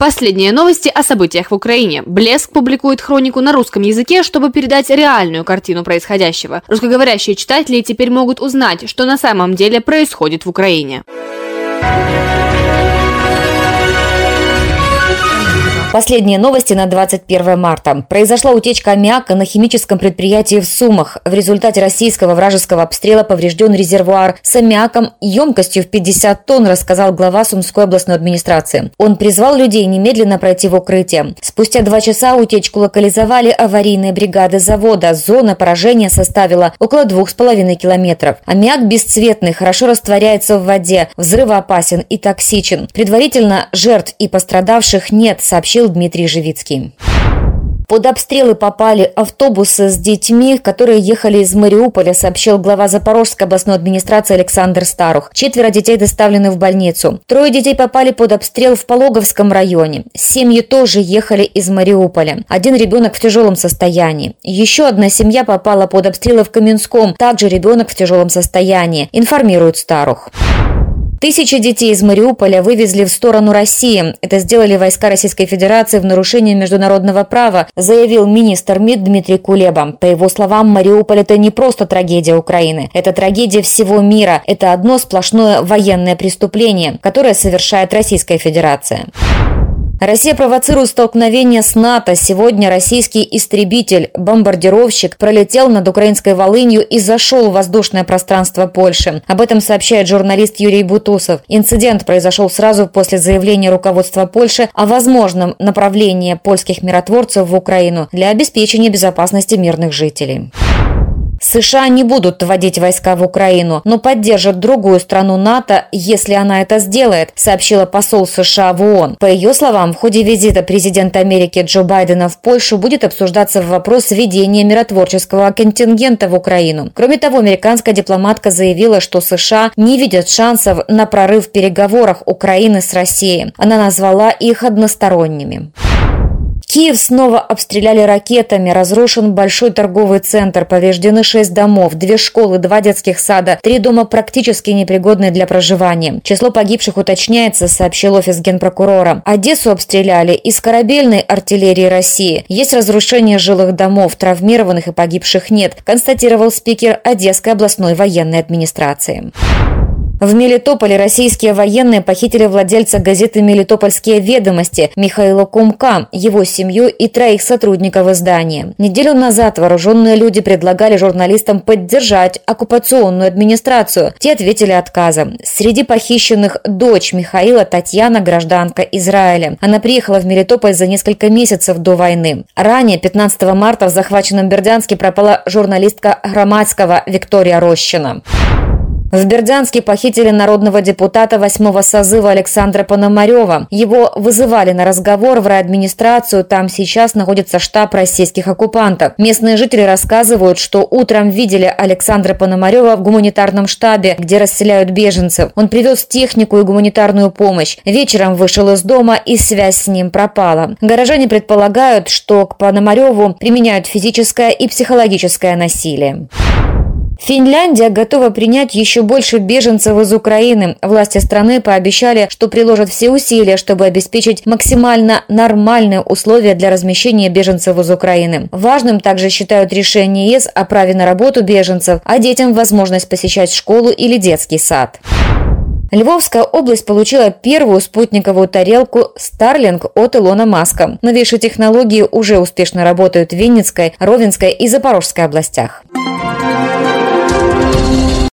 Последние новости о событиях в Украине. Блеск публикует хронику на русском языке, чтобы передать реальную картину происходящего. Русскоговорящие читатели теперь могут узнать, что на самом деле происходит в Украине. Последние новости на 21 марта. Произошла утечка аммиака на химическом предприятии в Сумах. В результате российского вражеского обстрела поврежден резервуар с аммиаком емкостью в 50 тонн, рассказал глава Сумской областной администрации. Он призвал людей немедленно пройти в укрытие. Спустя два часа утечку локализовали аварийные бригады завода. Зона поражения составила около двух с половиной километров. Аммиак бесцветный, хорошо растворяется в воде, взрывоопасен и токсичен. Предварительно жертв и пострадавших нет, сообщил сообщил Дмитрий Живицкий. Под обстрелы попали автобусы с детьми, которые ехали из Мариуполя, сообщил глава Запорожской областной администрации Александр Старух. Четверо детей доставлены в больницу. Трое детей попали под обстрел в Пологовском районе. Семьи тоже ехали из Мариуполя. Один ребенок в тяжелом состоянии. Еще одна семья попала под обстрелы в Каменском. Также ребенок в тяжелом состоянии, информирует Старух. Тысячи детей из Мариуполя вывезли в сторону России. Это сделали войска Российской Федерации в нарушении международного права, заявил министр МИД Дмитрий Кулеба. По его словам, Мариуполь – это не просто трагедия Украины. Это трагедия всего мира. Это одно сплошное военное преступление, которое совершает Российская Федерация. Россия провоцирует столкновение с НАТО. Сегодня российский истребитель, бомбардировщик, пролетел над украинской Волынью и зашел в воздушное пространство Польши. Об этом сообщает журналист Юрий Бутусов. Инцидент произошел сразу после заявления руководства Польши о возможном направлении польских миротворцев в Украину для обеспечения безопасности мирных жителей. США не будут вводить войска в Украину, но поддержат другую страну НАТО, если она это сделает, сообщила посол США в ООН. По ее словам, в ходе визита президента Америки Джо Байдена в Польшу будет обсуждаться вопрос введения миротворческого контингента в Украину. Кроме того, американская дипломатка заявила, что США не видят шансов на прорыв в переговорах Украины с Россией. Она назвала их односторонними. Киев снова обстреляли ракетами, разрушен большой торговый центр, повреждены шесть домов, две школы, два детских сада, три дома практически непригодные для проживания. Число погибших уточняется, сообщил офис генпрокурора. Одессу обстреляли из корабельной артиллерии России. Есть разрушение жилых домов, травмированных и погибших нет, констатировал спикер Одесской областной военной администрации. В Мелитополе российские военные похитили владельца газеты «Мелитопольские ведомости» Михаила Кумка, его семью и троих сотрудников издания. Неделю назад вооруженные люди предлагали журналистам поддержать оккупационную администрацию. Те ответили отказом. Среди похищенных дочь Михаила Татьяна, гражданка Израиля. Она приехала в Мелитополь за несколько месяцев до войны. Ранее, 15 марта, в захваченном Бердянске пропала журналистка Громадского Виктория Рощина. В Бердянске похитили народного депутата восьмого созыва Александра Пономарева. Его вызывали на разговор в райадминистрацию, там сейчас находится штаб российских оккупантов. Местные жители рассказывают, что утром видели Александра Пономарева в гуманитарном штабе, где расселяют беженцев. Он привез технику и гуманитарную помощь. Вечером вышел из дома и связь с ним пропала. Горожане предполагают, что к Пономареву применяют физическое и психологическое насилие. Финляндия готова принять еще больше беженцев из Украины. Власти страны пообещали, что приложат все усилия, чтобы обеспечить максимально нормальные условия для размещения беженцев из Украины. Важным также считают решение ЕС о праве на работу беженцев, а детям возможность посещать школу или детский сад. Львовская область получила первую спутниковую тарелку Starlink от Илона Маска. Новейшие технологии уже успешно работают в Винницкой, Ровенской и Запорожской областях.